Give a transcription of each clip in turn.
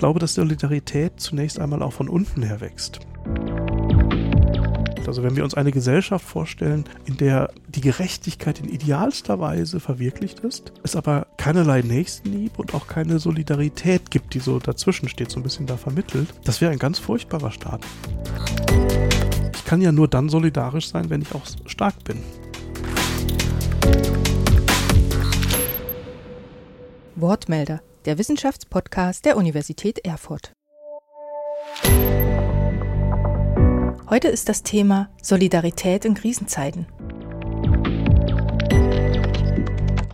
glaube, dass Solidarität zunächst einmal auch von unten her wächst. Also wenn wir uns eine Gesellschaft vorstellen, in der die Gerechtigkeit in idealster Weise verwirklicht ist, es aber keinerlei Nächstenliebe und auch keine Solidarität gibt, die so dazwischen steht, so ein bisschen da vermittelt, das wäre ein ganz furchtbarer Staat. Ich kann ja nur dann solidarisch sein, wenn ich auch stark bin. Wortmelder, der Wissenschaftspodcast der Universität Erfurt. Heute ist das Thema Solidarität in Krisenzeiten.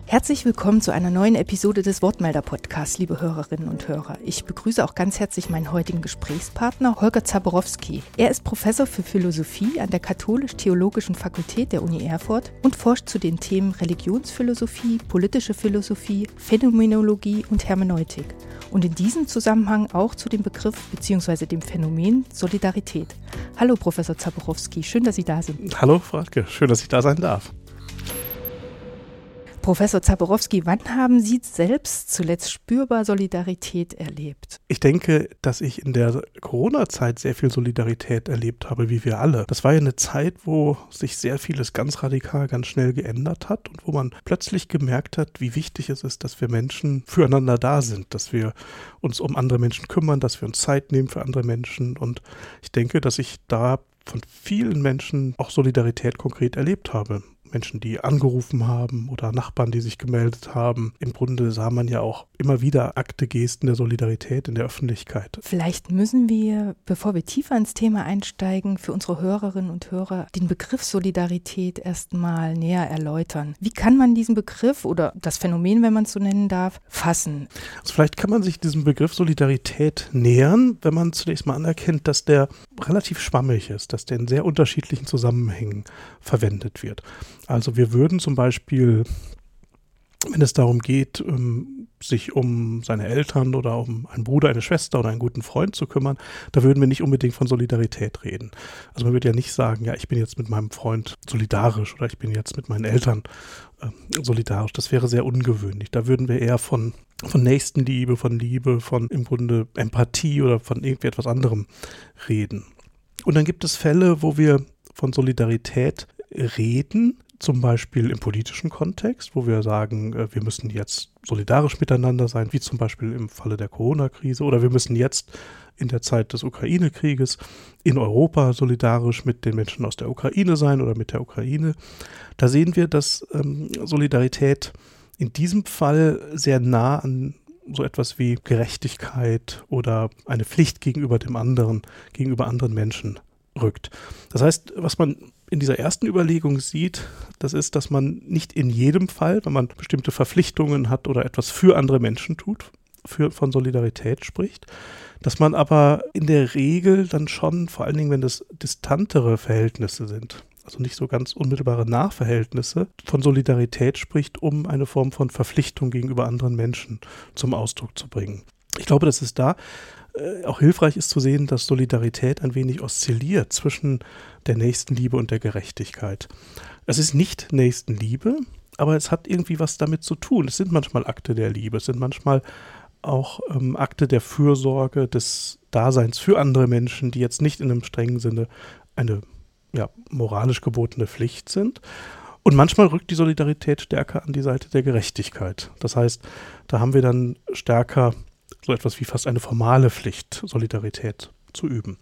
Herzlich willkommen zu einer neuen Episode des Wortmelder-Podcasts, liebe Hörerinnen und Hörer. Ich begrüße auch ganz herzlich meinen heutigen Gesprächspartner Holger Zaborowski. Er ist Professor für Philosophie an der Katholisch-Theologischen Fakultät der Uni Erfurt und forscht zu den Themen Religionsphilosophie, politische Philosophie, Phänomenologie und Hermeneutik. Und in diesem Zusammenhang auch zu dem Begriff bzw. dem Phänomen Solidarität. Hallo, Professor Zaborowski, schön, dass Sie da sind. Hallo, Frau Radke, schön, dass ich da sein darf. Professor Zaborowski, wann haben Sie selbst zuletzt spürbar Solidarität erlebt? Ich denke, dass ich in der Corona-Zeit sehr viel Solidarität erlebt habe, wie wir alle. Das war ja eine Zeit, wo sich sehr vieles ganz radikal, ganz schnell geändert hat und wo man plötzlich gemerkt hat, wie wichtig es ist, dass wir Menschen füreinander da sind, dass wir uns um andere Menschen kümmern, dass wir uns Zeit nehmen für andere Menschen. Und ich denke, dass ich da von vielen Menschen auch Solidarität konkret erlebt habe. Menschen, die angerufen haben oder Nachbarn, die sich gemeldet haben. Im Grunde sah man ja auch immer wieder Akte, Gesten der Solidarität in der Öffentlichkeit. Vielleicht müssen wir, bevor wir tiefer ins Thema einsteigen, für unsere Hörerinnen und Hörer den Begriff Solidarität erstmal näher erläutern. Wie kann man diesen Begriff oder das Phänomen, wenn man es so nennen darf, fassen? Also vielleicht kann man sich diesem Begriff Solidarität nähern, wenn man zunächst mal anerkennt, dass der relativ schwammig ist, dass der in sehr unterschiedlichen Zusammenhängen verwendet wird. Also wir würden zum Beispiel, wenn es darum geht, ähm, sich um seine Eltern oder um einen Bruder, eine Schwester oder einen guten Freund zu kümmern, da würden wir nicht unbedingt von Solidarität reden. Also man würde ja nicht sagen, ja, ich bin jetzt mit meinem Freund solidarisch oder ich bin jetzt mit meinen Eltern äh, solidarisch. Das wäre sehr ungewöhnlich. Da würden wir eher von, von Nächstenliebe, von Liebe, von im Grunde Empathie oder von irgendwie etwas anderem reden. Und dann gibt es Fälle, wo wir von Solidarität reden, zum Beispiel im politischen Kontext, wo wir sagen, äh, wir müssen jetzt solidarisch miteinander sein, wie zum Beispiel im Falle der Corona-Krise, oder wir müssen jetzt in der Zeit des Ukraine-Krieges in Europa solidarisch mit den Menschen aus der Ukraine sein oder mit der Ukraine. Da sehen wir, dass ähm, Solidarität in diesem Fall sehr nah an so etwas wie Gerechtigkeit oder eine Pflicht gegenüber dem anderen, gegenüber anderen Menschen rückt. Das heißt, was man in dieser ersten Überlegung sieht, das ist, dass man nicht in jedem Fall, wenn man bestimmte Verpflichtungen hat oder etwas für andere Menschen tut, für, von Solidarität spricht, dass man aber in der Regel dann schon, vor allen Dingen, wenn das distantere Verhältnisse sind, also nicht so ganz unmittelbare Nachverhältnisse, von Solidarität spricht, um eine Form von Verpflichtung gegenüber anderen Menschen zum Ausdruck zu bringen. Ich glaube, dass es da äh, auch hilfreich ist zu sehen, dass Solidarität ein wenig oszilliert zwischen der Nächstenliebe und der Gerechtigkeit. Es ist nicht Nächstenliebe, aber es hat irgendwie was damit zu tun. Es sind manchmal Akte der Liebe, es sind manchmal auch ähm, Akte der Fürsorge, des Daseins für andere Menschen, die jetzt nicht in einem strengen Sinne eine ja, moralisch gebotene Pflicht sind. Und manchmal rückt die Solidarität stärker an die Seite der Gerechtigkeit. Das heißt, da haben wir dann stärker so etwas wie fast eine formale Pflicht, Solidarität zu üben.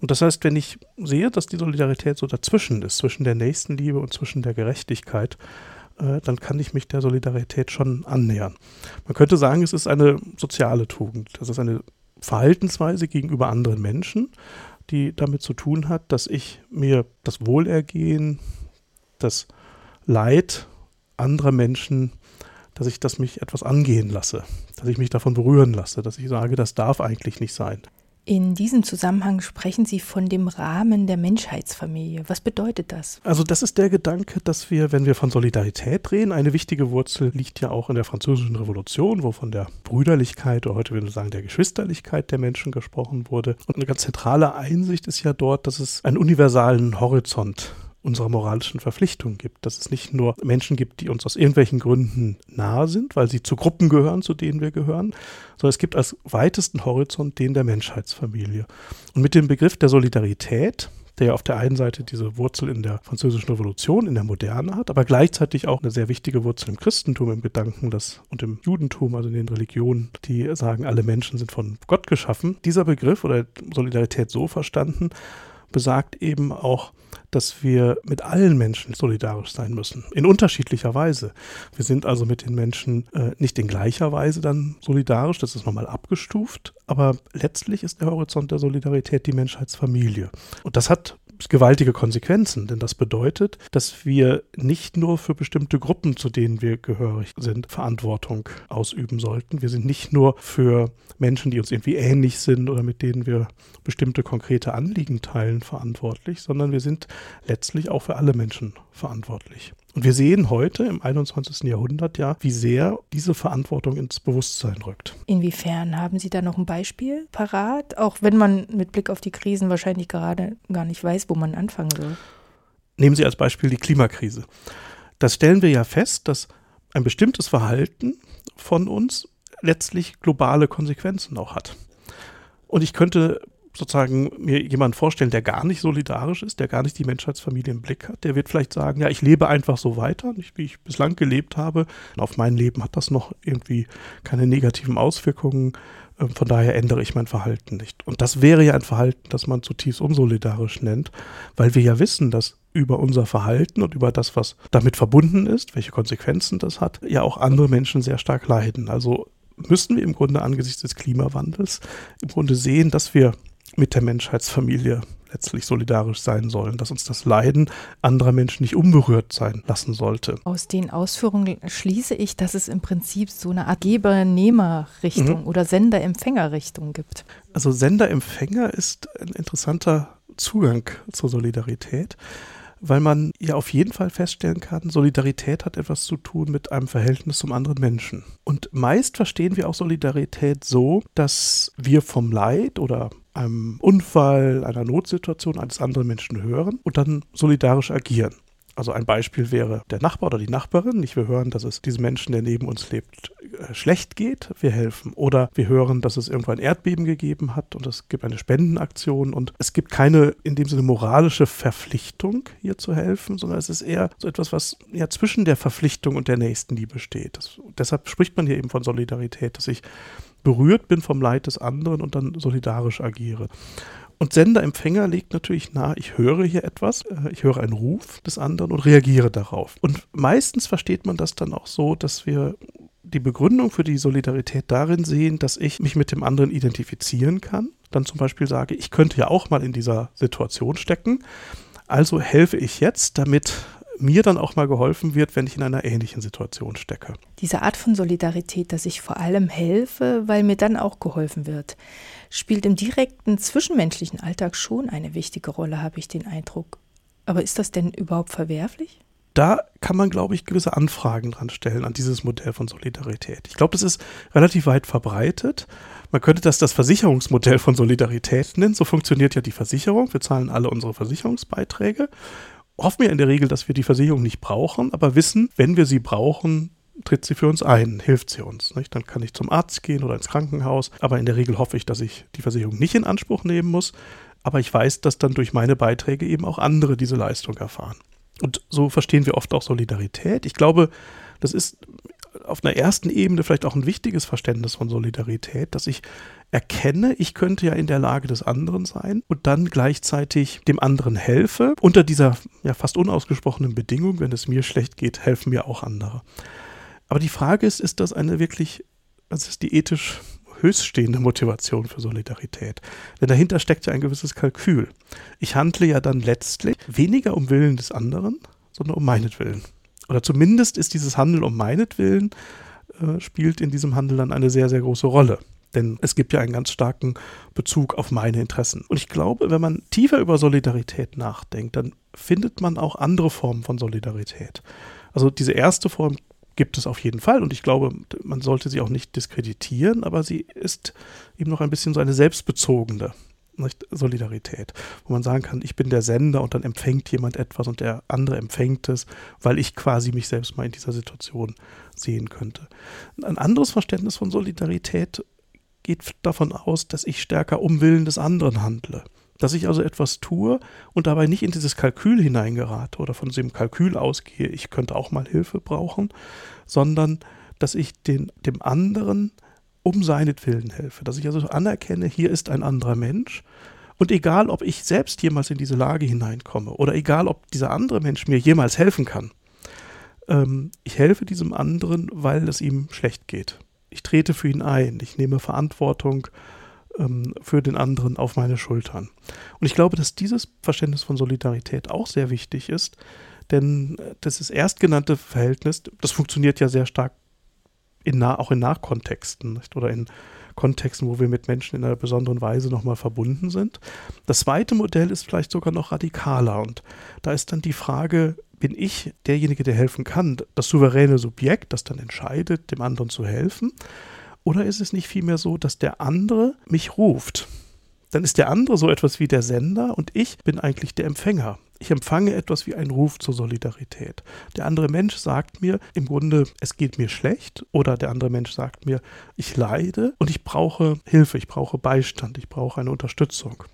Und das heißt, wenn ich sehe, dass die Solidarität so dazwischen ist, zwischen der Nächstenliebe und zwischen der Gerechtigkeit, äh, dann kann ich mich der Solidarität schon annähern. Man könnte sagen, es ist eine soziale Tugend. Das ist eine Verhaltensweise gegenüber anderen Menschen, die damit zu tun hat, dass ich mir das Wohlergehen, das Leid anderer Menschen dass ich das mich etwas angehen lasse, dass ich mich davon berühren lasse, dass ich sage, das darf eigentlich nicht sein. In diesem Zusammenhang sprechen Sie von dem Rahmen der Menschheitsfamilie. Was bedeutet das? Also das ist der Gedanke, dass wir, wenn wir von Solidarität reden, eine wichtige Wurzel liegt ja auch in der französischen Revolution, wo von der Brüderlichkeit oder heute würde ich sagen der Geschwisterlichkeit der Menschen gesprochen wurde. Und eine ganz zentrale Einsicht ist ja dort, dass es einen universalen Horizont unserer moralischen Verpflichtung gibt. Dass es nicht nur Menschen gibt, die uns aus irgendwelchen Gründen nahe sind, weil sie zu Gruppen gehören, zu denen wir gehören, sondern es gibt als weitesten Horizont den der Menschheitsfamilie. Und mit dem Begriff der Solidarität der auf der einen Seite diese Wurzel in der französischen Revolution, in der Moderne hat, aber gleichzeitig auch eine sehr wichtige Wurzel im Christentum, im Gedanken das, und im Judentum, also in den Religionen, die sagen, alle Menschen sind von Gott geschaffen. Dieser Begriff oder Solidarität so verstanden, besagt eben auch, dass wir mit allen Menschen solidarisch sein müssen, in unterschiedlicher Weise. Wir sind also mit den Menschen äh, nicht in gleicher Weise dann solidarisch, das ist nochmal abgestuft, aber letztlich ist der Horizont der Solidarität die Menschheitsfamilie. Und das hat gewaltige Konsequenzen, denn das bedeutet, dass wir nicht nur für bestimmte Gruppen, zu denen wir gehörig sind, Verantwortung ausüben sollten. Wir sind nicht nur für Menschen, die uns irgendwie ähnlich sind oder mit denen wir bestimmte konkrete Anliegen teilen, verantwortlich, sondern wir sind letztlich auch für alle Menschen verantwortlich. Und wir sehen heute im 21. Jahrhundert ja, wie sehr diese Verantwortung ins Bewusstsein rückt. Inwiefern haben Sie da noch ein Beispiel parat, auch wenn man mit Blick auf die Krisen wahrscheinlich gerade gar nicht weiß, wo man anfangen soll? Nehmen Sie als Beispiel die Klimakrise. Das stellen wir ja fest, dass ein bestimmtes Verhalten von uns letztlich globale Konsequenzen auch hat. Und ich könnte sozusagen mir jemanden vorstellen, der gar nicht solidarisch ist, der gar nicht die Menschheitsfamilie im Blick hat, der wird vielleicht sagen, ja, ich lebe einfach so weiter, nicht wie ich bislang gelebt habe. Auf mein Leben hat das noch irgendwie keine negativen Auswirkungen. Ähm, von daher ändere ich mein Verhalten nicht. Und das wäre ja ein Verhalten, das man zutiefst unsolidarisch nennt, weil wir ja wissen, dass über unser Verhalten und über das, was damit verbunden ist, welche Konsequenzen das hat, ja auch andere Menschen sehr stark leiden. Also müssen wir im Grunde angesichts des Klimawandels im Grunde sehen, dass wir mit der Menschheitsfamilie letztlich solidarisch sein sollen, dass uns das Leiden anderer Menschen nicht unberührt sein lassen sollte. Aus den Ausführungen schließe ich, dass es im Prinzip so eine Art Geber-Nehmer-Richtung mhm. oder Sender-Empfänger-Richtung gibt. Also Sender-Empfänger ist ein interessanter Zugang zur Solidarität weil man ja auf jeden Fall feststellen kann, Solidarität hat etwas zu tun mit einem Verhältnis zum anderen Menschen. Und meist verstehen wir auch Solidarität so, dass wir vom Leid oder einem Unfall, einer Notsituation eines anderen Menschen hören und dann solidarisch agieren. Also ein Beispiel wäre der Nachbar oder die Nachbarin. Nicht wir hören, dass es diesem Menschen, der neben uns lebt, äh, schlecht geht. Wir helfen. Oder wir hören, dass es irgendwo ein Erdbeben gegeben hat und es gibt eine Spendenaktion und es gibt keine in dem Sinne moralische Verpflichtung, hier zu helfen, sondern es ist eher so etwas, was ja zwischen der Verpflichtung und der Nächstenliebe steht. Das, deshalb spricht man hier eben von Solidarität, dass ich berührt bin vom Leid des anderen und dann solidarisch agiere. Und Sender-Empfänger legt natürlich nahe, ich höre hier etwas, äh, ich höre einen Ruf des anderen und reagiere darauf. Und meistens versteht man das dann auch so, dass wir die Begründung für die Solidarität darin sehen, dass ich mich mit dem anderen identifizieren kann. Dann zum Beispiel sage, ich könnte ja auch mal in dieser Situation stecken. Also helfe ich jetzt, damit mir dann auch mal geholfen wird, wenn ich in einer ähnlichen Situation stecke. Diese Art von Solidarität, dass ich vor allem helfe, weil mir dann auch geholfen wird, spielt im direkten zwischenmenschlichen Alltag schon eine wichtige Rolle, habe ich den Eindruck. Aber ist das denn überhaupt verwerflich? da kann man, glaube ich, gewisse Anfragen dran stellen an dieses Modell von Solidarität. Ich glaube, das ist relativ weit verbreitet. Man könnte das das Versicherungsmodell von Solidarität nennen. So funktioniert ja die Versicherung. Wir zahlen alle unsere Versicherungsbeiträge hoffen wir in der Regel, dass wir die Versicherung nicht brauchen, aber wissen, wenn wir sie brauchen, tritt sie für uns ein, hilft sie uns. Nicht? Dann kann ich zum Arzt gehen oder ins Krankenhaus, aber in der Regel hoffe ich, dass ich die Versicherung nicht in Anspruch nehmen muss, aber ich weiß, dass dann durch meine Beiträge eben auch andere diese Leistung erfahren. Und so verstehen wir oft auch Solidarität. Ich glaube, das ist auf einer ersten Ebene vielleicht auch ein wichtiges Verständnis von Solidarität, dass ich erkenne, ich könnte ja in der Lage des anderen sein und dann gleichzeitig dem anderen helfe. Unter dieser ja fast unausgesprochenen Bedingung, wenn es mir schlecht geht, helfen mir auch andere. Aber die Frage ist, ist das eine wirklich, was ist die ethisch höchststehende Motivation für Solidarität? Denn dahinter steckt ja ein gewisses Kalkül. Ich handle ja dann letztlich weniger um Willen des anderen, sondern um meinetwillen oder zumindest ist dieses Handeln um meinetwillen, äh, spielt in diesem Handel dann eine sehr, sehr große Rolle. Denn es gibt ja einen ganz starken Bezug auf meine Interessen. Und ich glaube, wenn man tiefer über Solidarität nachdenkt, dann findet man auch andere Formen von Solidarität. Also diese erste Form gibt es auf jeden Fall und ich glaube, man sollte sie auch nicht diskreditieren, aber sie ist eben noch ein bisschen so eine selbstbezogene nicht? Solidarität, wo man sagen kann, ich bin der Sender und dann empfängt jemand etwas und der andere empfängt es, weil ich quasi mich selbst mal in dieser Situation sehen könnte. Ein anderes Verständnis von Solidarität geht davon aus, dass ich stärker um Willen des anderen handle. Dass ich also etwas tue und dabei nicht in dieses Kalkül hineingerate oder von diesem Kalkül ausgehe, ich könnte auch mal Hilfe brauchen, sondern dass ich den, dem anderen um seinetwillen helfe. Dass ich also anerkenne, hier ist ein anderer Mensch. Und egal, ob ich selbst jemals in diese Lage hineinkomme oder egal, ob dieser andere Mensch mir jemals helfen kann, ähm, ich helfe diesem anderen, weil es ihm schlecht geht. Ich trete für ihn ein, ich nehme Verantwortung ähm, für den anderen auf meine Schultern. Und ich glaube, dass dieses Verständnis von Solidarität auch sehr wichtig ist, denn das ist erstgenannte Verhältnis, das funktioniert ja sehr stark in auch in Nachkontexten nicht? oder in Kontexten, wo wir mit Menschen in einer besonderen Weise nochmal verbunden sind. Das zweite Modell ist vielleicht sogar noch radikaler und da ist dann die Frage, bin ich derjenige, der helfen kann, das souveräne Subjekt, das dann entscheidet, dem anderen zu helfen? Oder ist es nicht vielmehr so, dass der andere mich ruft? Dann ist der andere so etwas wie der Sender und ich bin eigentlich der Empfänger. Ich empfange etwas wie einen Ruf zur Solidarität. Der andere Mensch sagt mir im Grunde, es geht mir schlecht oder der andere Mensch sagt mir, ich leide und ich brauche Hilfe, ich brauche Beistand, ich brauche eine Unterstützung.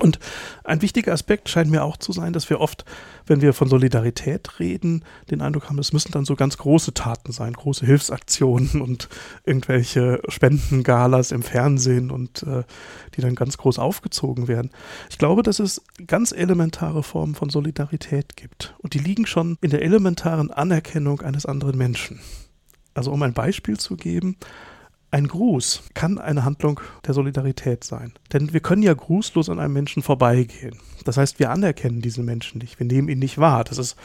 Und ein wichtiger Aspekt scheint mir auch zu sein, dass wir oft, wenn wir von Solidarität reden, den Eindruck haben, es müssen dann so ganz große Taten sein, große Hilfsaktionen und irgendwelche Spendengalas im Fernsehen und äh, die dann ganz groß aufgezogen werden. Ich glaube, dass es ganz elementare Formen von Solidarität gibt. Und die liegen schon in der elementaren Anerkennung eines anderen Menschen. Also um ein Beispiel zu geben, ein Gruß kann eine Handlung der Solidarität sein. Denn wir können ja grußlos an einem Menschen vorbeigehen. Das heißt, wir anerkennen diesen Menschen nicht. Wir nehmen ihn nicht wahr. Das ist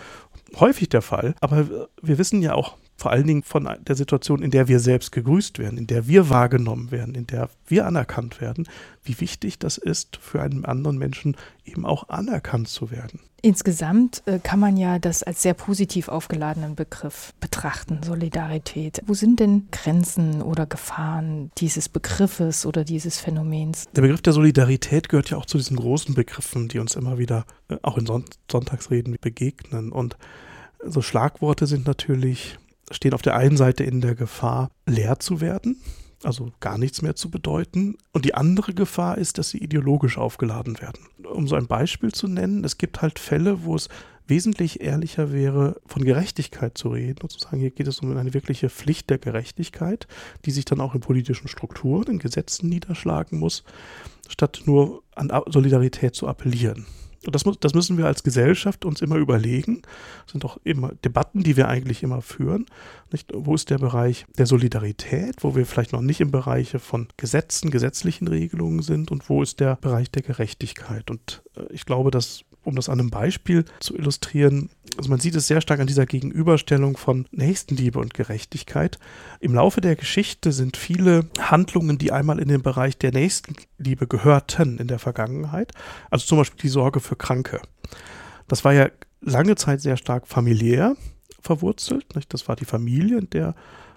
häufig der Fall. Aber wir wissen ja auch vor allen Dingen von der Situation, in der wir selbst gegrüßt werden, in der wir wahrgenommen werden, in der wir anerkannt werden, wie wichtig das ist, für einen anderen Menschen eben auch anerkannt zu werden. Insgesamt äh, kann man ja das als sehr positiv aufgeladenen Begriff betrachten, Solidarität. Wo sind denn Grenzen oder Gefahren dieses Begriffes oder dieses Phänomens? Der Begriff der Solidarität gehört ja auch zu diesen großen Begriffen, die uns immer wieder äh, auch in Son Sonntagsreden begegnen. Und so Schlagworte sind natürlich stehen auf der einen Seite in der Gefahr, leer zu werden, also gar nichts mehr zu bedeuten. Und die andere Gefahr ist, dass sie ideologisch aufgeladen werden. Um so ein Beispiel zu nennen, es gibt halt Fälle, wo es wesentlich ehrlicher wäre, von Gerechtigkeit zu reden und zu sagen, hier geht es um eine wirkliche Pflicht der Gerechtigkeit, die sich dann auch in politischen Strukturen, in Gesetzen niederschlagen muss, statt nur an Solidarität zu appellieren. Und das, muss, das müssen wir als Gesellschaft uns immer überlegen. Das sind doch immer Debatten, die wir eigentlich immer führen. Nicht? Wo ist der Bereich der Solidarität, wo wir vielleicht noch nicht im Bereich von Gesetzen, gesetzlichen Regelungen sind und wo ist der Bereich der Gerechtigkeit? Und äh, ich glaube, dass um das an einem Beispiel zu illustrieren, also man sieht es sehr stark an dieser Gegenüberstellung von Nächstenliebe und Gerechtigkeit. Im Laufe der Geschichte sind viele Handlungen, die einmal in den Bereich der Nächstenliebe gehörten in der Vergangenheit, also zum Beispiel die Sorge für Kranke. Das war ja lange Zeit sehr stark familiär verwurzelt. Nicht? Das war die Familie, in der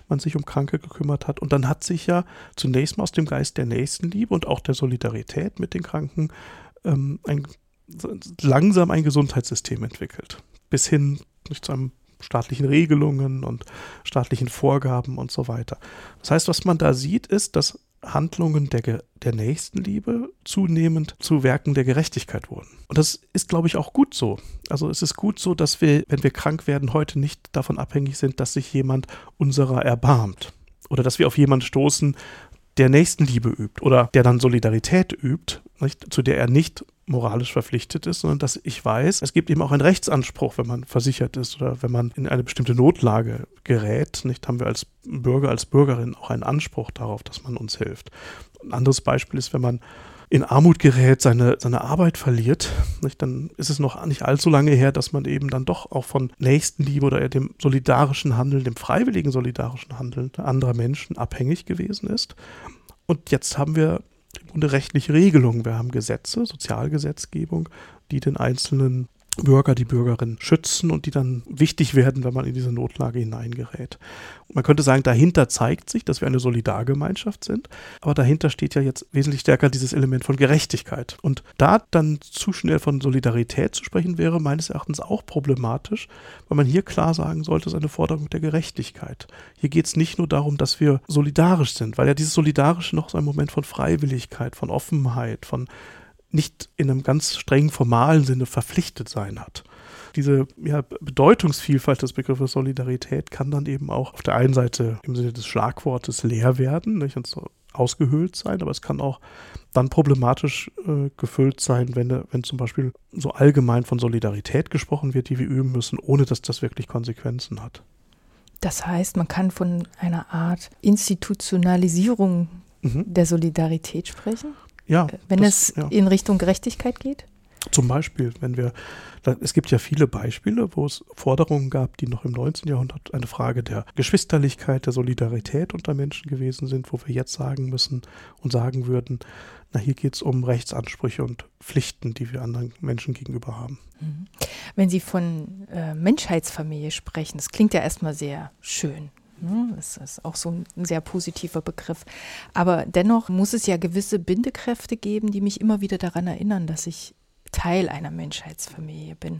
man sich um Kranke gekümmert hat. Und dann hat sich ja zunächst mal aus dem Geist der Nächstenliebe und auch der Solidarität mit den Kranken ähm, ein langsam ein Gesundheitssystem entwickelt. Bis hin zu einem staatlichen Regelungen und staatlichen Vorgaben und so weiter. Das heißt, was man da sieht, ist, dass Handlungen der, der Nächstenliebe zunehmend zu Werken der Gerechtigkeit wurden. Und das ist, glaube ich, auch gut so. Also es ist gut so, dass wir, wenn wir krank werden, heute nicht davon abhängig sind, dass sich jemand unserer erbarmt. Oder dass wir auf jemanden stoßen, der Nächstenliebe übt oder der dann Solidarität übt, nicht, zu der er nicht moralisch verpflichtet ist, sondern dass ich weiß, es gibt eben auch einen Rechtsanspruch, wenn man versichert ist oder wenn man in eine bestimmte Notlage gerät. Nicht haben wir als Bürger, als Bürgerin auch einen Anspruch darauf, dass man uns hilft. Ein anderes Beispiel ist, wenn man in Armut gerät, seine, seine Arbeit verliert, nicht, dann ist es noch nicht allzu lange her, dass man eben dann doch auch von Nächstenliebe oder dem solidarischen Handeln, dem freiwilligen solidarischen Handeln anderer Menschen abhängig gewesen ist. Und jetzt haben wir Grunde rechtliche Regelungen. Wir haben Gesetze, Sozialgesetzgebung, die den einzelnen Bürger, die Bürgerin schützen und die dann wichtig werden, wenn man in diese Notlage hineingerät. Man könnte sagen, dahinter zeigt sich, dass wir eine Solidargemeinschaft sind, aber dahinter steht ja jetzt wesentlich stärker dieses Element von Gerechtigkeit. Und da dann zu schnell von Solidarität zu sprechen, wäre meines Erachtens auch problematisch, weil man hier klar sagen sollte, es ist eine Forderung der Gerechtigkeit. Hier geht es nicht nur darum, dass wir solidarisch sind, weil ja dieses Solidarische noch so ein Moment von Freiwilligkeit, von Offenheit, von nicht in einem ganz streng formalen Sinne verpflichtet sein hat. Diese ja, Bedeutungsvielfalt des Begriffes Solidarität kann dann eben auch auf der einen Seite im Sinne des Schlagwortes leer werden nicht, und so ausgehöhlt sein, aber es kann auch dann problematisch äh, gefüllt sein, wenn, wenn zum Beispiel so allgemein von Solidarität gesprochen wird, die wir üben müssen, ohne dass das wirklich Konsequenzen hat. Das heißt, man kann von einer Art Institutionalisierung mhm. der Solidarität sprechen? Ja. Wenn das, es ja. in Richtung Gerechtigkeit geht? Zum Beispiel, wenn wir, es gibt ja viele Beispiele, wo es Forderungen gab, die noch im 19. Jahrhundert eine Frage der Geschwisterlichkeit, der Solidarität unter Menschen gewesen sind, wo wir jetzt sagen müssen und sagen würden, na, hier geht es um Rechtsansprüche und Pflichten, die wir anderen Menschen gegenüber haben. Mhm. Wenn Sie von äh, Menschheitsfamilie sprechen, das klingt ja erstmal sehr schön. Ne? Das ist auch so ein sehr positiver Begriff. Aber dennoch muss es ja gewisse Bindekräfte geben, die mich immer wieder daran erinnern, dass ich Teil einer Menschheitsfamilie bin.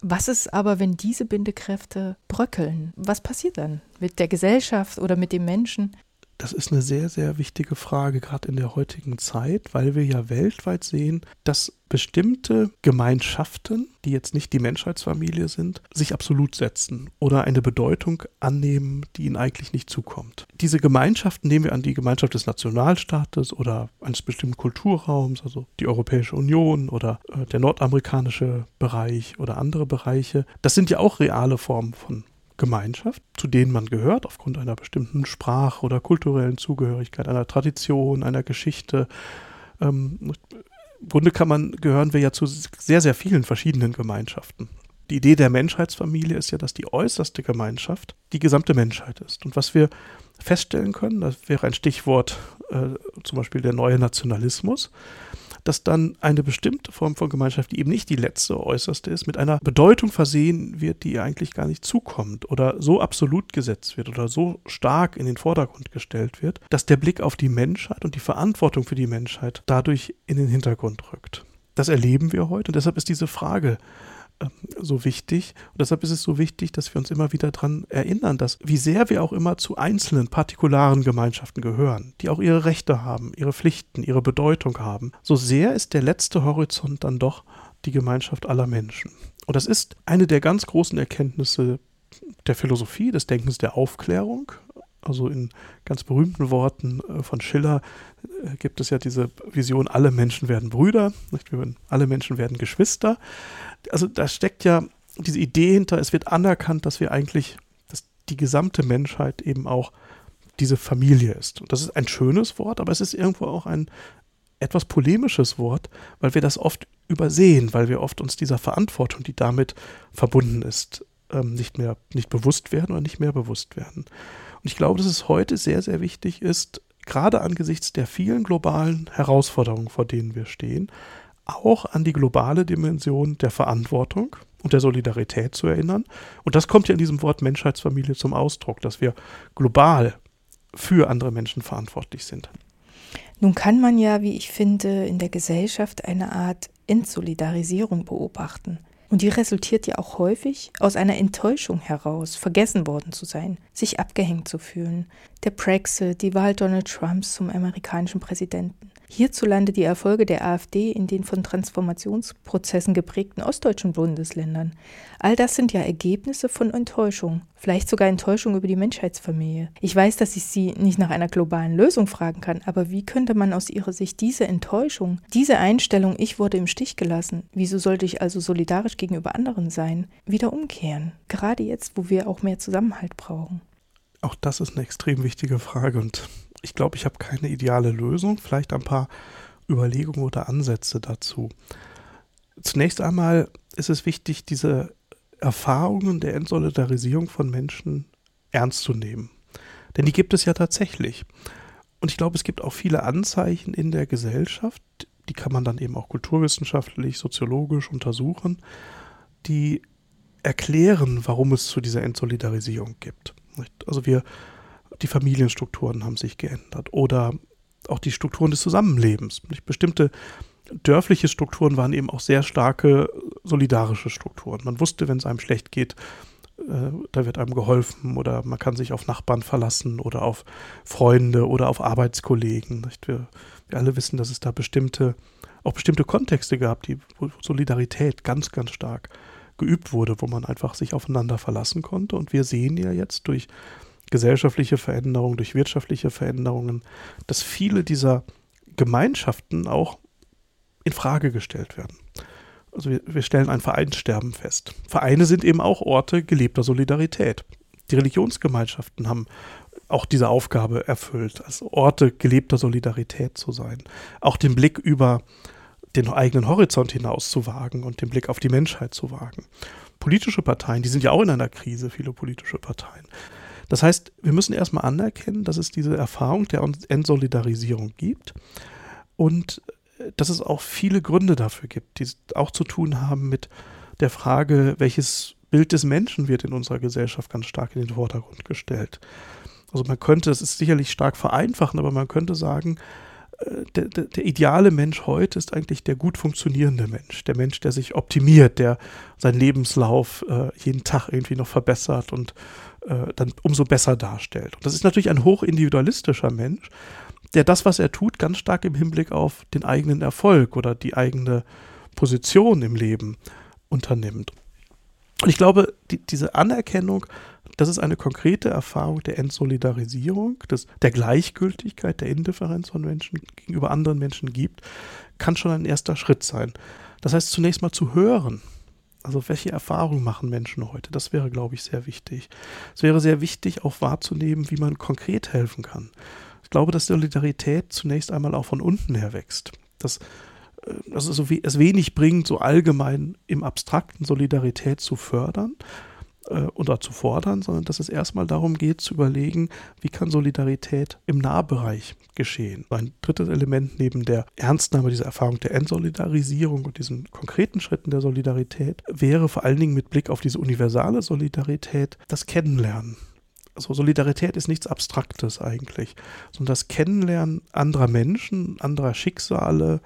Was ist aber, wenn diese Bindekräfte bröckeln? Was passiert dann mit der Gesellschaft oder mit dem Menschen? Das ist eine sehr, sehr wichtige Frage, gerade in der heutigen Zeit, weil wir ja weltweit sehen, dass bestimmte Gemeinschaften, die jetzt nicht die Menschheitsfamilie sind, sich absolut setzen oder eine Bedeutung annehmen, die ihnen eigentlich nicht zukommt. Diese Gemeinschaften nehmen wir an die Gemeinschaft des Nationalstaates oder eines bestimmten Kulturraums, also die Europäische Union oder äh, der nordamerikanische Bereich oder andere Bereiche. Das sind ja auch reale Formen von Gemeinschaft, zu denen man gehört, aufgrund einer bestimmten Sprach- oder kulturellen Zugehörigkeit, einer Tradition, einer Geschichte. Ähm, Im Grunde kann man, gehören wir ja zu sehr, sehr vielen verschiedenen Gemeinschaften. Die Idee der Menschheitsfamilie ist ja, dass die äußerste Gemeinschaft die gesamte Menschheit ist. Und was wir feststellen können, das wäre ein Stichwort, äh, zum Beispiel der neue Nationalismus, dass dann eine bestimmte Form von Gemeinschaft, die eben nicht die letzte, äußerste ist, mit einer Bedeutung versehen wird, die ihr eigentlich gar nicht zukommt oder so absolut gesetzt wird oder so stark in den Vordergrund gestellt wird, dass der Blick auf die Menschheit und die Verantwortung für die Menschheit dadurch in den Hintergrund rückt. Das erleben wir heute und deshalb ist diese Frage so wichtig. Und deshalb ist es so wichtig, dass wir uns immer wieder daran erinnern, dass wie sehr wir auch immer zu einzelnen partikularen Gemeinschaften gehören, die auch ihre Rechte haben, ihre Pflichten, ihre Bedeutung haben, so sehr ist der letzte Horizont dann doch die Gemeinschaft aller Menschen. Und das ist eine der ganz großen Erkenntnisse der Philosophie, des Denkens der Aufklärung. Also in ganz berühmten Worten äh, von Schiller äh, gibt es ja diese Vision, alle Menschen werden Brüder, nicht? alle Menschen werden Geschwister also da steckt ja diese Idee hinter, es wird anerkannt, dass wir eigentlich, dass die gesamte Menschheit eben auch diese Familie ist. Und das ist ein schönes Wort, aber es ist irgendwo auch ein etwas polemisches Wort, weil wir das oft übersehen, weil wir oft uns dieser Verantwortung, die damit verbunden ist, ähm, nicht mehr nicht bewusst werden oder nicht mehr bewusst werden. Und ich glaube, dass es heute sehr, sehr wichtig ist, gerade angesichts der vielen globalen Herausforderungen, vor denen wir stehen, auch an die globale Dimension der Verantwortung und der Solidarität zu erinnern. Und das kommt ja in diesem Wort Menschheitsfamilie zum Ausdruck, dass wir global für andere Menschen verantwortlich sind. Nun kann man ja, wie ich finde, in der Gesellschaft eine Art Entsolidarisierung beobachten. Und die resultiert ja auch häufig aus einer Enttäuschung heraus, vergessen worden zu sein, sich abgehängt zu fühlen. Der Brexit, die Wahl Donald Trumps zum amerikanischen Präsidenten. Hierzulande die Erfolge der AfD in den von Transformationsprozessen geprägten ostdeutschen Bundesländern. All das sind ja Ergebnisse von Enttäuschung, vielleicht sogar Enttäuschung über die Menschheitsfamilie. Ich weiß, dass ich Sie nicht nach einer globalen Lösung fragen kann, aber wie könnte man aus Ihrer Sicht diese Enttäuschung, diese Einstellung, ich wurde im Stich gelassen, wieso sollte ich also solidarisch gegenüber anderen sein, wieder umkehren? Gerade jetzt, wo wir auch mehr Zusammenhalt brauchen. Auch das ist eine extrem wichtige Frage und ich glaube, ich habe keine ideale Lösung, vielleicht ein paar Überlegungen oder Ansätze dazu. Zunächst einmal ist es wichtig, diese Erfahrungen der Entsolidarisierung von Menschen ernst zu nehmen. Denn die gibt es ja tatsächlich. Und ich glaube, es gibt auch viele Anzeichen in der Gesellschaft, die kann man dann eben auch kulturwissenschaftlich, soziologisch untersuchen, die erklären, warum es zu dieser Entsolidarisierung gibt. Also wir, die Familienstrukturen haben sich geändert oder auch die Strukturen des Zusammenlebens. Bestimmte dörfliche Strukturen waren eben auch sehr starke solidarische Strukturen. Man wusste, wenn es einem schlecht geht, äh, da wird einem geholfen oder man kann sich auf Nachbarn verlassen oder auf Freunde oder auf Arbeitskollegen. Wir, wir alle wissen, dass es da bestimmte, auch bestimmte Kontexte gab, die wo Solidarität ganz, ganz stark geübt wurde, wo man einfach sich aufeinander verlassen konnte. Und wir sehen ja jetzt durch gesellschaftliche Veränderungen, durch wirtschaftliche Veränderungen, dass viele dieser Gemeinschaften auch in Frage gestellt werden. Also wir, wir stellen ein Vereinssterben fest. Vereine sind eben auch Orte gelebter Solidarität. Die Religionsgemeinschaften haben auch diese Aufgabe erfüllt, als Orte gelebter Solidarität zu sein. Auch den Blick über den eigenen Horizont hinaus zu wagen und den Blick auf die Menschheit zu wagen. Politische Parteien, die sind ja auch in einer Krise, viele politische Parteien. Das heißt, wir müssen erstmal anerkennen, dass es diese Erfahrung der Entsolidarisierung gibt und dass es auch viele Gründe dafür gibt, die auch zu tun haben mit der Frage, welches Bild des Menschen wird in unserer Gesellschaft ganz stark in den Vordergrund gestellt. Also man könnte, das ist sicherlich stark vereinfachen, aber man könnte sagen, äh, der, der, der, ideale Mensch heute ist eigentlich der gut funktionierende Mensch. Der Mensch, der sich optimiert, der seinen Lebenslauf äh, jeden Tag irgendwie noch verbessert und äh, dann umso besser darstellt. Und das ist natürlich ein hochindividualistischer Mensch, der das, was er tut, ganz stark im Hinblick auf den eigenen Erfolg oder die eigene Position im Leben unternimmt. Und ich glaube, die, diese Anerkennung, dass es eine konkrete Erfahrung der Entsolidarisierung, des, der Gleichgültigkeit, der Indifferenz von Menschen gegenüber anderen Menschen gibt, kann schon ein erster Schritt sein. Das heißt, zunächst mal zu hören. Also welche Erfahrungen machen Menschen heute? Das wäre, glaube ich, sehr wichtig. Es wäre sehr wichtig, auch wahrzunehmen, wie man konkret helfen kann. Ich glaube, dass Solidarität zunächst einmal auch von unten her wächst. Dass, äh, dass es, so es wenig bringt, so allgemein im Abstrakten Solidarität zu fördern äh, oder zu fordern, sondern dass es erstmal darum geht zu überlegen, wie kann Solidarität im Nahbereich geschehen. Ein drittes Element neben der Ernstnahme dieser Erfahrung der Entsolidarisierung und diesen konkreten Schritten der Solidarität wäre vor allen Dingen mit Blick auf diese universale Solidarität das Kennenlernen also Solidarität ist nichts Abstraktes eigentlich, sondern das Kennenlernen anderer Menschen, anderer Schicksale,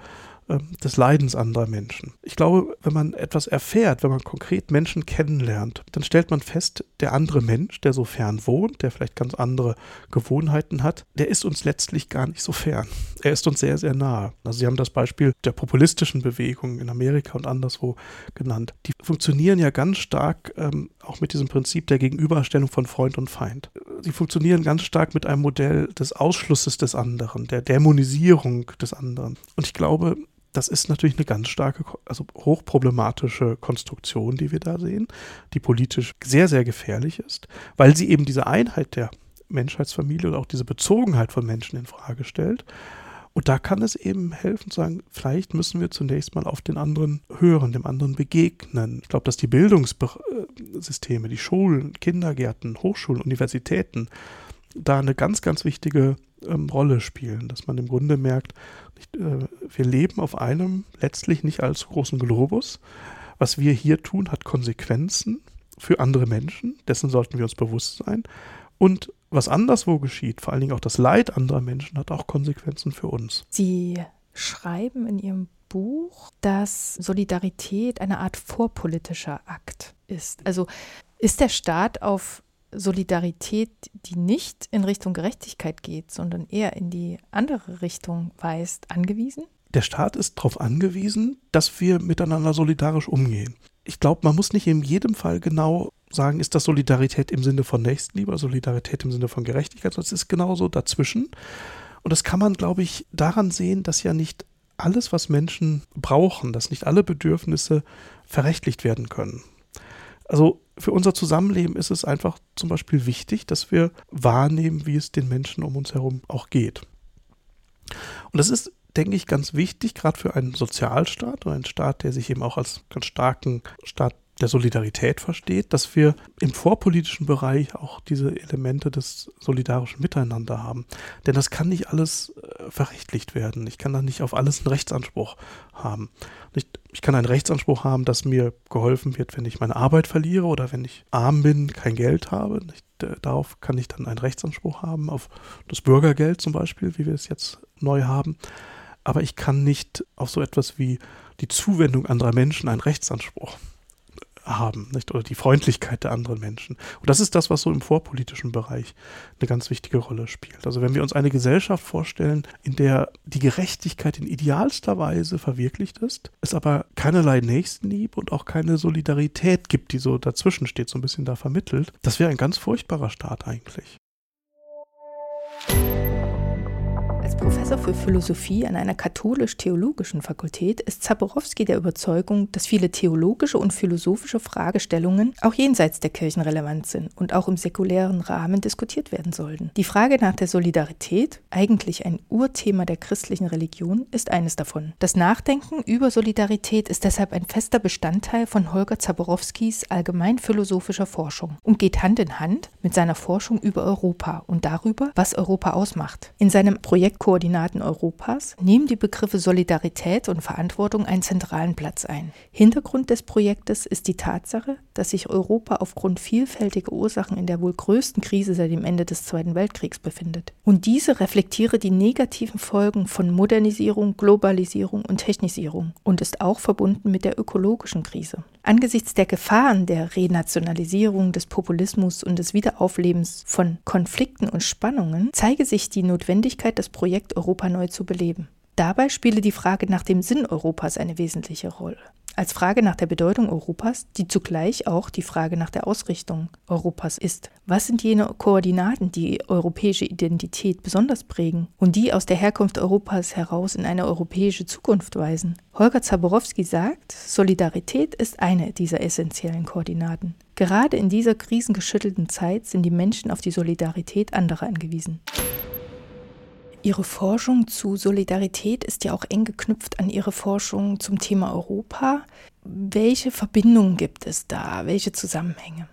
des Leidens anderer Menschen. Ich glaube, wenn man etwas erfährt, wenn man konkret Menschen kennenlernt, dann stellt man fest, der andere Mensch, der so fern wohnt, der vielleicht ganz andere Gewohnheiten hat, der ist uns letztlich gar nicht so fern. Er ist uns sehr, sehr nahe. Also Sie haben das Beispiel der populistischen Bewegungen in Amerika und anderswo genannt. Die funktionieren ja ganz stark ähm, auch mit diesem Prinzip der Gegenüberstellung von Freund und Feind. Sie funktionieren ganz stark mit einem Modell des Ausschlusses des anderen, der Dämonisierung des anderen. Und ich glaube, das ist natürlich eine ganz starke, also hochproblematische Konstruktion, die wir da sehen, die politisch sehr, sehr gefährlich ist, weil sie eben diese Einheit der Menschheitsfamilie und auch diese Bezogenheit von Menschen in Frage stellt. Und da kann es eben helfen zu sagen, vielleicht müssen wir zunächst mal auf den anderen hören, dem anderen begegnen. Ich glaube, dass die Bildungssysteme, die Schulen, Kindergärten, Hochschulen, Universitäten da eine ganz, ganz wichtige ähm, Rolle spielen, dass man im Grunde merkt, wir leben auf einem letztlich nicht allzu großen Globus. Was wir hier tun, hat Konsequenzen für andere Menschen, dessen sollten wir uns bewusst sein. Und was anderswo geschieht, vor allen Dingen auch das Leid anderer Menschen, hat auch Konsequenzen für uns. Sie schreiben in Ihrem Buch, dass Solidarität eine Art vorpolitischer Akt ist. Also ist der Staat auf Solidarität, die nicht in Richtung Gerechtigkeit geht, sondern eher in die andere Richtung weist, angewiesen? Der Staat ist darauf angewiesen, dass wir miteinander solidarisch umgehen. Ich glaube, man muss nicht in jedem Fall genau sagen, ist das Solidarität im Sinne von Nächstenliebe, Solidarität im Sinne von Gerechtigkeit, sondern es ist genauso dazwischen. Und das kann man, glaube ich, daran sehen, dass ja nicht alles, was Menschen brauchen, dass nicht alle Bedürfnisse verrechtlicht werden können. Also für unser Zusammenleben ist es einfach zum Beispiel wichtig, dass wir wahrnehmen, wie es den Menschen um uns herum auch geht. Und das ist, denke ich, ganz wichtig, gerade für einen Sozialstaat oder einen Staat, der sich eben auch als ganz starken Staat der Solidarität versteht, dass wir im vorpolitischen Bereich auch diese Elemente des solidarischen Miteinander haben. Denn das kann nicht alles äh, verrechtlicht werden. Ich kann da nicht auf alles einen Rechtsanspruch haben. Nicht, Ich kann einen Rechtsanspruch haben, dass mir geholfen wird, wenn ich meine Arbeit verliere oder wenn ich arm bin, kein Geld habe. Darauf kann ich dann einen Rechtsanspruch haben, auf das Bürgergeld zum Beispiel, wie wir es jetzt neu haben. Aber ich kann nicht auf so etwas wie die Zuwendung anderer Menschen einen Rechtsanspruch haben, nicht? Oder die Freundlichkeit der anderen Menschen. Und das ist das, was so im vorpolitischen Bereich eine ganz wichtige Rolle spielt. Also wenn wir uns eine Gesellschaft vorstellen, in der die Gerechtigkeit in idealster Weise verwirklicht ist, es aber keinerlei Nächstenliebe und auch keine Solidarität gibt, die so dazwischen steht, so ein bisschen da vermittelt, das wäre ein ganz furchtbarer Staat eigentlich. Als Professor für Philosophie an einer katholisch-theologischen Fakultät ist Zaborowski der Überzeugung, dass viele theologische und philosophische Fragestellungen auch jenseits der Kirchen relevant sind und auch im säkulären Rahmen diskutiert werden sollten. Die Frage nach der Solidarität, eigentlich ein Urthema der christlichen Religion, ist eines davon. Das Nachdenken über Solidarität ist deshalb ein fester Bestandteil von Holger Zaborowskis allgemeinphilosophischer Forschung und geht Hand in Hand mit seiner Forschung über Europa und darüber, was Europa ausmacht. In seinem Projekt Koordinaten Europas nehmen die Begriffe Solidarität und Verantwortung einen zentralen Platz ein. Hintergrund des Projektes ist die Tatsache, dass sich Europa aufgrund vielfältiger Ursachen in der wohl größten Krise seit dem Ende des Zweiten Weltkriegs befindet. Und diese reflektiere die negativen Folgen von Modernisierung, Globalisierung und Technisierung und ist auch verbunden mit der ökologischen Krise. Angesichts der Gefahren der Renationalisierung, des Populismus und des Wiederauflebens von Konflikten und Spannungen zeige sich die Notwendigkeit Projekts Projekt Europa neu zu beleben. Dabei spiele die Frage nach dem Sinn Europas eine wesentliche Rolle. Als Frage nach der Bedeutung Europas, die zugleich auch die Frage nach der Ausrichtung Europas ist. Was sind jene Koordinaten, die europäische Identität besonders prägen und die aus der Herkunft Europas heraus in eine europäische Zukunft weisen? Holger Zaborowski sagt, Solidarität ist eine dieser essentiellen Koordinaten. Gerade in dieser krisengeschüttelten Zeit sind die Menschen auf die Solidarität anderer angewiesen. Ihre Forschung zu Solidarität ist ja auch eng geknüpft an Ihre Forschung zum Thema Europa. Welche Verbindungen gibt es da? Welche Zusammenhänge?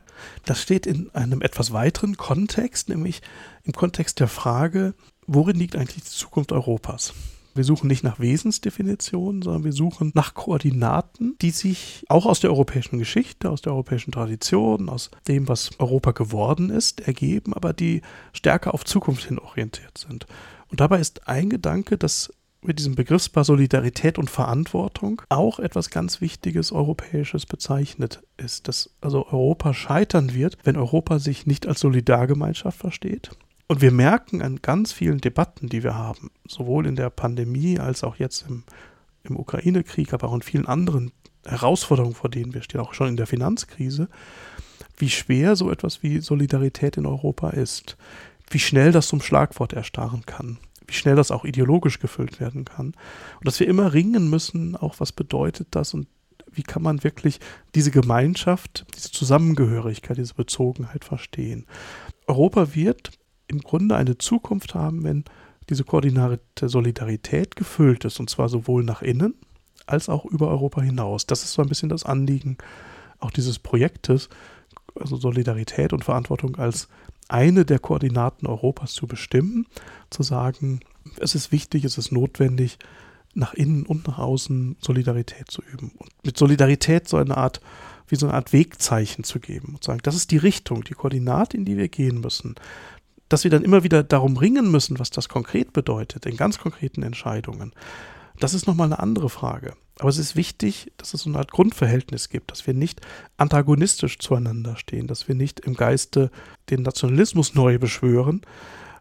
Das steht in einem etwas weiteren Kontext, nämlich im Kontext der Frage, worin liegt eigentlich die Zukunft Europas? Wir suchen nicht nach Wesensdefinitionen, sondern wir suchen nach Koordinaten, die sich auch aus der europäischen Geschichte, aus der europäischen Tradition, aus dem, was Europa geworden ist, ergeben, aber die stärker auf Zukunft hin orientiert sind. Und dabei ist ein Gedanke, dass mit diesem Begriffspaar Solidarität und Verantwortung auch etwas ganz Wichtiges Europäisches bezeichnet ist, dass also Europa scheitern wird, wenn Europa sich nicht als Solidargemeinschaft versteht. Und wir merken an ganz vielen Debatten, die wir haben, sowohl in der Pandemie als auch jetzt im, im Ukraine-Krieg, aber auch in vielen anderen Herausforderungen, vor denen wir stehen, auch schon in der Finanzkrise, wie schwer so etwas wie Solidarität in Europa ist wie schnell das zum Schlagwort erstarren kann, wie schnell das auch ideologisch gefüllt werden kann. Und dass wir immer ringen müssen, auch was bedeutet das und wie kann man wirklich diese Gemeinschaft, diese Zusammengehörigkeit, diese Bezogenheit verstehen. Europa wird im Grunde eine Zukunft haben, wenn diese koordinate Solidarität gefüllt ist, und zwar sowohl nach innen als auch über Europa hinaus. Das ist so ein bisschen das Anliegen auch dieses Projektes, also Solidarität und Verantwortung als eine der Koordinaten Europas zu bestimmen, zu sagen, es ist wichtig, es ist notwendig, nach innen und nach außen Solidarität zu üben. Und mit Solidarität so eine Art, wie so eine Art Wegzeichen zu geben und sagen, das ist die Richtung, die Koordinate, in die wir gehen müssen. Dass wir dann immer wieder darum ringen müssen, was das konkret bedeutet, in ganz konkreten Entscheidungen. Das ist nochmal eine andere Frage. Aber es ist wichtig, dass es so eine Art Grundverhältnis gibt, dass wir nicht antagonistisch zueinander stehen, dass wir nicht im Geiste den Nationalismus neu beschwören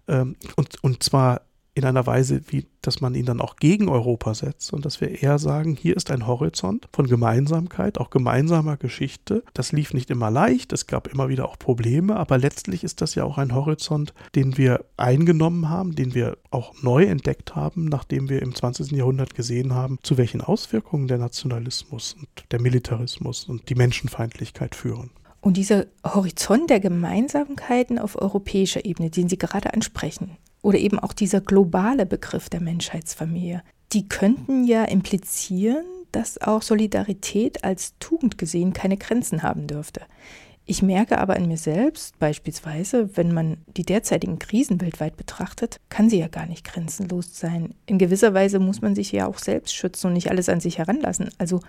ähm, und, und zwar in einer Weise, wie dass man ihn dann auch gegen Europa setzt und dass wir eher sagen, hier ist ein Horizont von Gemeinsamkeit, auch gemeinsamer Geschichte. Das lief nicht immer leicht, es gab immer wieder auch Probleme, aber letztlich ist das ja auch ein Horizont, den wir eingenommen haben, den wir auch neu entdeckt haben, nachdem wir im 20. Jahrhundert gesehen haben, zu welchen Auswirkungen der Nationalismus und der Militarismus und die Menschenfeindlichkeit führen. Und dieser Horizont der Gemeinsamkeiten auf europäischer Ebene, den Sie gerade ansprechen, oder eben auch dieser globale Begriff der Menschheitsfamilie, die könnten ja implizieren, dass auch Solidarität als Tugend gesehen keine Grenzen haben dürfte. Ich merke aber in mir selbst, beispielsweise, wenn man die derzeitigen Krisen weltweit betrachtet, kann sie ja gar nicht grenzenlos sein. In gewisser Weise muss man sich ja auch selbst schützen und nicht alles an sich heranlassen. Also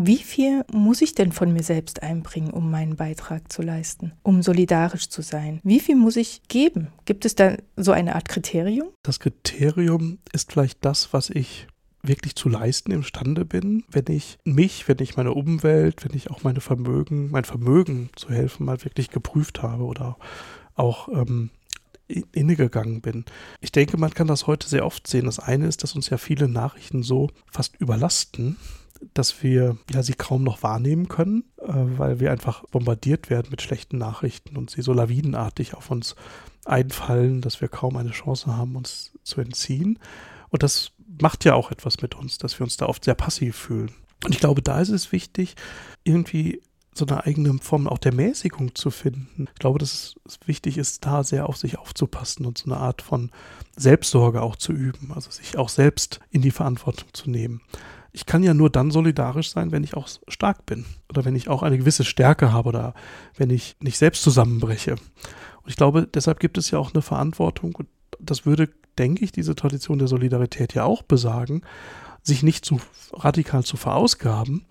wie viel muss ich denn von mir selbst einbringen, um meinen Beitrag zu leisten, um solidarisch zu sein? Wie viel muss ich geben? Gibt es da so eine Art Kriterium? Das Kriterium ist vielleicht das, was ich wirklich zu leisten imstande bin, wenn ich mich, wenn ich meine Umwelt, wenn ich auch meine Vermögen, mein Vermögen zu helfen mal wirklich geprüft habe oder auch ähm, innegegangen bin. Ich denke, man kann das heute sehr oft sehen. Das eine ist, dass uns ja viele Nachrichten so fast überlasten, dass wir ja sie kaum noch wahrnehmen können, äh, weil wir einfach bombardiert werden mit schlechten Nachrichten und sie so lawinenartig auf uns einfallen, dass wir kaum eine Chance haben, uns zu entziehen. Und das macht ja auch etwas mit uns, dass wir uns da oft sehr passiv fühlen. Und ich glaube, da ist es wichtig, irgendwie so eine eigene Form auch der Mäßigung zu finden. Ich glaube, dass es wichtig ist, da sehr auf sich aufzupassen und so eine Art von Selbstsorge auch zu üben, also sich auch selbst in die Verantwortung zu nehmen ich kann ja nur dann solidarisch sein, wenn ich auch stark bin oder wenn ich auch eine gewisse Stärke habe oder wenn ich nicht selbst zusammenbreche. Und ich glaube, deshalb gibt es ja auch eine Verantwortung und das würde, denke ich, diese Tradition der Solidarität ja auch besagen, sich nicht zu radikal zu verausgaben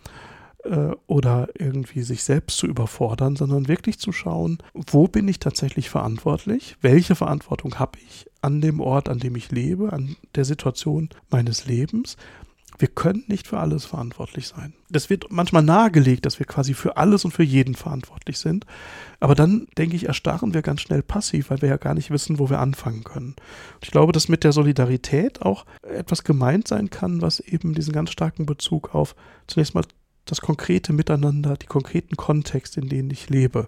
äh, oder irgendwie sich selbst zu überfordern, sondern wirklich zu schauen, wo bin ich tatsächlich verantwortlich, welche Verantwortung habe ich an dem Ort, an dem ich lebe, an der Situation meines Lebens wir können nicht für alles verantwortlich sein. Das wird manchmal nahegelegt, dass wir quasi für alles und für jeden verantwortlich sind. Aber dann, denke ich, erstarren wir ganz schnell passiv, weil wir ja gar nicht wissen, wo wir anfangen können. Und ich glaube, dass mit der Solidarität auch etwas gemeint sein kann, was eben diesen ganz starken Bezug auf zunächst mal das konkrete Miteinander, die konkreten Kontexte, in denen ich lebe,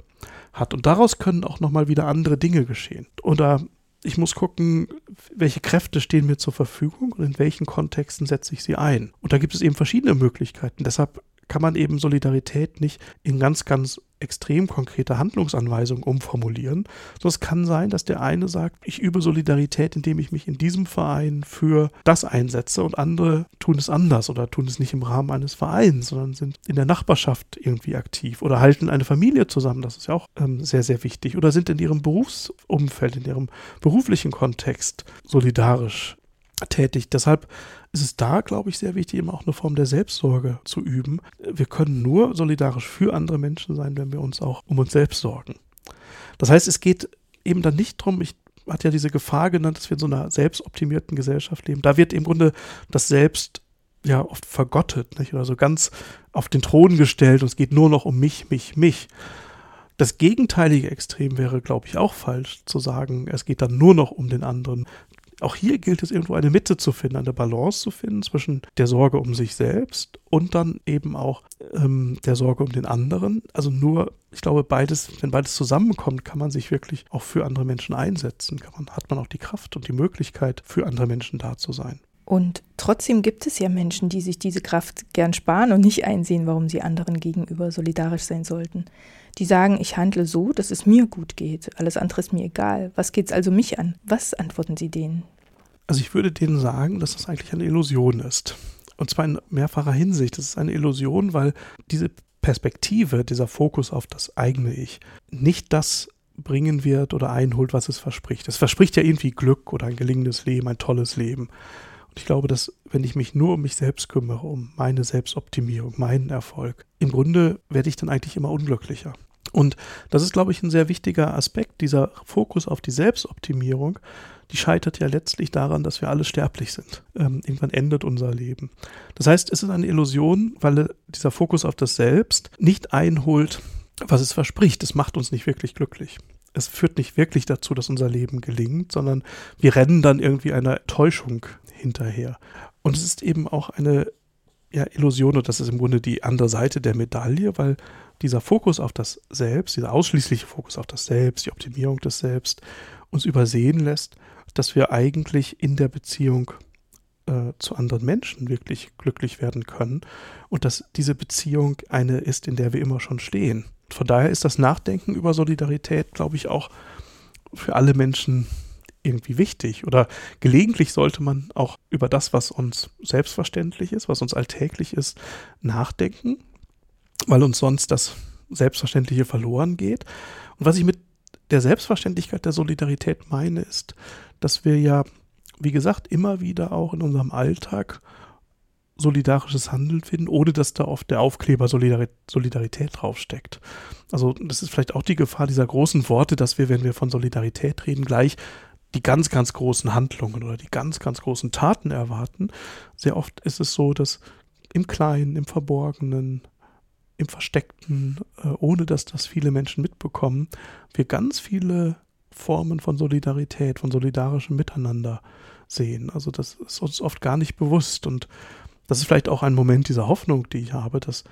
hat. Und daraus können auch nochmal wieder andere Dinge geschehen. Oder ich muss gucken, welche Kräfte stehen mir zur Verfügung und in welchen Kontexten setze ich sie ein. Und da gibt es eben verschiedene Möglichkeiten. Deshalb kann man eben Solidarität nicht in ganz, ganz extrem konkrete Handlungsanweisungen umformulieren. So es kann sein, dass der eine sagt, ich übe Solidarität, indem ich mich in diesem Verein für das einsetze und andere tun es anders oder tun es nicht im Rahmen eines Vereins, sondern sind in der Nachbarschaft irgendwie aktiv oder halten eine Familie zusammen. Das ist ja auch ähm, sehr, sehr wichtig. Oder sind in ihrem Berufsumfeld, in ihrem beruflichen Kontext solidarisch tätig. Deshalb ist es da, glaube ich, sehr wichtig, eben auch eine Form der Selbstsorge zu üben. Wir können nur solidarisch für andere Menschen sein, wenn wir uns auch um uns selbst sorgen. Das heißt, es geht eben dann nicht darum, ich hatte ja diese Gefahr genannt, dass wir in so einer selbstoptimierten Gesellschaft leben. Da wird im Grunde das Selbst ja oft vergottet, nicht? Oder so ganz auf den Thron gestellt und es geht nur noch um mich, mich, mich. Das gegenteilige Extrem wäre, glaube ich, auch falsch zu sagen, es geht dann nur noch um den anderen auch hier gilt es irgendwo eine Mitte zu finden, eine Balance zu finden zwischen der Sorge um sich selbst und dann eben auch ähm, der Sorge um den anderen. Also nur, ich glaube, beides, wenn beides zusammenkommt, kann man sich wirklich auch für andere Menschen einsetzen. Man, hat man auch die Kraft und die Möglichkeit, für andere Menschen da zu sein. Und trotzdem gibt es ja Menschen, die sich diese Kraft gern sparen und nicht einsehen, warum sie anderen gegenüber solidarisch sein sollten. Die sagen, ich handle so, dass es mir gut geht. Alles andere ist mir egal. Was geht es also mich an? Was antworten Sie denen? Also ich würde denen sagen, dass das eigentlich eine Illusion ist. Und zwar in mehrfacher Hinsicht. Das ist eine Illusion, weil diese Perspektive, dieser Fokus auf das eigene Ich, nicht das bringen wird oder einholt, was es verspricht. Es verspricht ja irgendwie Glück oder ein gelingendes Leben, ein tolles Leben. Und ich glaube, dass wenn ich mich nur um mich selbst kümmere, um meine Selbstoptimierung, meinen Erfolg, im Grunde werde ich dann eigentlich immer unglücklicher. Und das ist, glaube ich, ein sehr wichtiger Aspekt, dieser Fokus auf die Selbstoptimierung, die scheitert ja letztlich daran, dass wir alle sterblich sind. Ähm, irgendwann endet unser Leben. Das heißt, es ist eine Illusion, weil dieser Fokus auf das Selbst nicht einholt, was es verspricht. Es macht uns nicht wirklich glücklich. Es führt nicht wirklich dazu, dass unser Leben gelingt, sondern wir rennen dann irgendwie einer Täuschung hinterher. Und es ist eben auch eine ja, Illusion, und das ist im Grunde die andere Seite der Medaille, weil dieser Fokus auf das Selbst, dieser ausschließliche Fokus auf das Selbst, die Optimierung des Selbst, uns übersehen lässt, dass wir eigentlich in der Beziehung äh, zu anderen Menschen wirklich glücklich werden können und dass diese Beziehung eine ist, in der wir immer schon stehen. Von daher ist das Nachdenken über Solidarität, glaube ich, auch für alle Menschen irgendwie wichtig. Oder gelegentlich sollte man auch über das, was uns selbstverständlich ist, was uns alltäglich ist, nachdenken, weil uns sonst das Selbstverständliche verloren geht. Und was ich mit der Selbstverständlichkeit der Solidarität meine, ist, dass wir ja, wie gesagt, immer wieder auch in unserem Alltag solidarisches Handeln finden, ohne dass da oft der Aufkleber Solidarität draufsteckt. Also das ist vielleicht auch die Gefahr dieser großen Worte, dass wir, wenn wir von Solidarität reden, gleich die ganz, ganz großen Handlungen oder die ganz, ganz großen Taten erwarten. Sehr oft ist es so, dass im Kleinen, im Verborgenen, im Versteckten, äh, ohne dass das viele Menschen mitbekommen, wir ganz viele Formen von Solidarität, von solidarischem Miteinander sehen. Also das ist uns oft gar nicht bewusst und das ist vielleicht auch ein Moment dieser Hoffnung, die ich habe, dass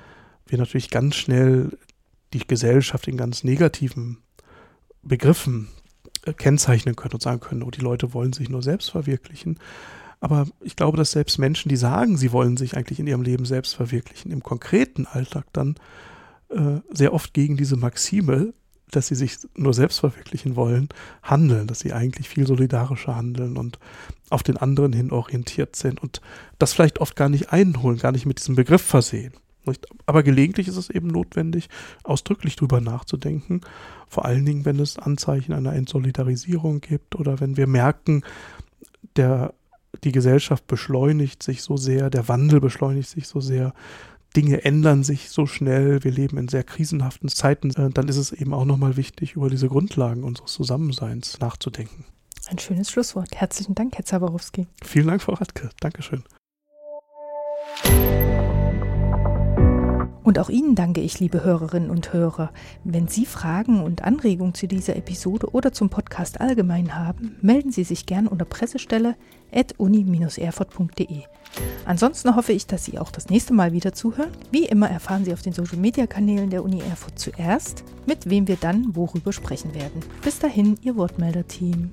wir natürlich ganz schnell die Gesellschaft in ganz negativen Begriffen kennzeichnen können und sagen können, oh, die Leute wollen sich nur selbst verwirklichen. Aber ich glaube, dass selbst Menschen, die sagen, sie wollen sich eigentlich in ihrem Leben selbst verwirklichen, im konkreten Alltag dann äh, sehr oft gegen diese Maxime dass sie sich nur selbst verwirklichen wollen, handeln, dass sie eigentlich viel solidarischer handeln und auf den anderen hin orientiert sind und das vielleicht oft gar nicht einholen, gar nicht mit diesem Begriff versehen. Aber gelegentlich ist es eben notwendig, ausdrücklich drüber nachzudenken, vor allen Dingen, wenn es Anzeichen einer Entsolidarisierung gibt oder wenn wir merken, der, die Gesellschaft beschleunigt sich so sehr, der Wandel beschleunigt sich so sehr, Dinge ändern sich so schnell, wir leben in sehr krisenhaften Zeiten, äh, dann ist es eben auch nochmal wichtig, über diese Grundlagen unseres Zusammenseins nachzudenken. Ein schönes Schlusswort. Herzlichen Dank, Herr Zaborowski. Vielen Dank, Frau Radke. Dankeschön. Und auch Ihnen danke ich, liebe Hörerinnen und Hörer. Wenn Sie Fragen und Anregungen zu dieser Episode oder zum Podcast allgemein haben, melden Sie sich gern unter pressestelle.uni-erfurt.de. Ansonsten hoffe ich, dass Sie auch das nächste Mal wieder zuhören. Wie immer erfahren Sie auf den Social-Media-Kanälen der Uni Erfurt zuerst, mit wem wir dann worüber sprechen werden. Bis dahin, Ihr Wortmelder-Team.